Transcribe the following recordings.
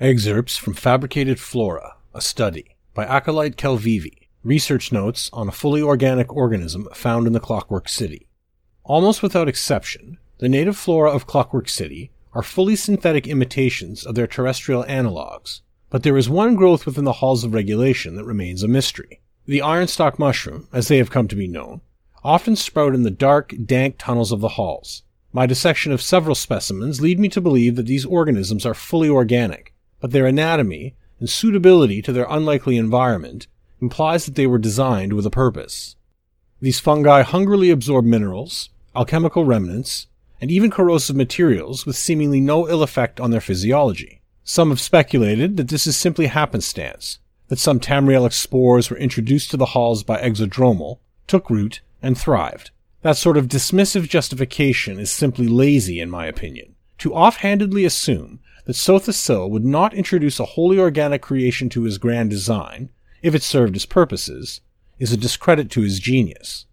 Excerpts from Fabricated Flora, a study by Acolyte Kelvivi. Research notes on a fully organic organism found in the Clockwork City. Almost without exception, the native flora of Clockwork City are fully synthetic imitations of their terrestrial analogues, but there is one growth within the halls of regulation that remains a mystery. The ironstock mushroom, as they have come to be known, often sprout in the dark, dank tunnels of the halls. My dissection of several specimens lead me to believe that these organisms are fully organic, but their anatomy and suitability to their unlikely environment implies that they were designed with a purpose. These fungi hungrily absorb minerals, alchemical remnants, and even corrosive materials with seemingly no ill effect on their physiology. Some have speculated that this is simply happenstance, that some Tamrielic spores were introduced to the halls by Exodromal, took root, and thrived. That sort of dismissive justification is simply lazy, in my opinion. To offhandedly assume that Sotha would not introduce a wholly organic creation to his grand design, if it served his purposes, is a discredit to his genius.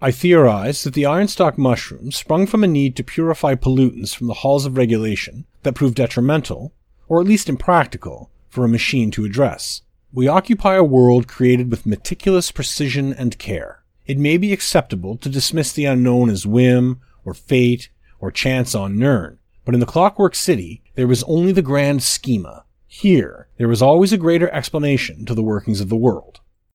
I theorize that the ironstock mushroom sprung from a need to purify pollutants from the halls of regulation that proved detrimental, or at least impractical, for a machine to address. We occupy a world created with meticulous precision and care. It may be acceptable to dismiss the unknown as whim, or fate, or chance on Nirn, but in the Clockwork City, there was only the grand schema. Here, there was always a greater explanation to the workings of the world.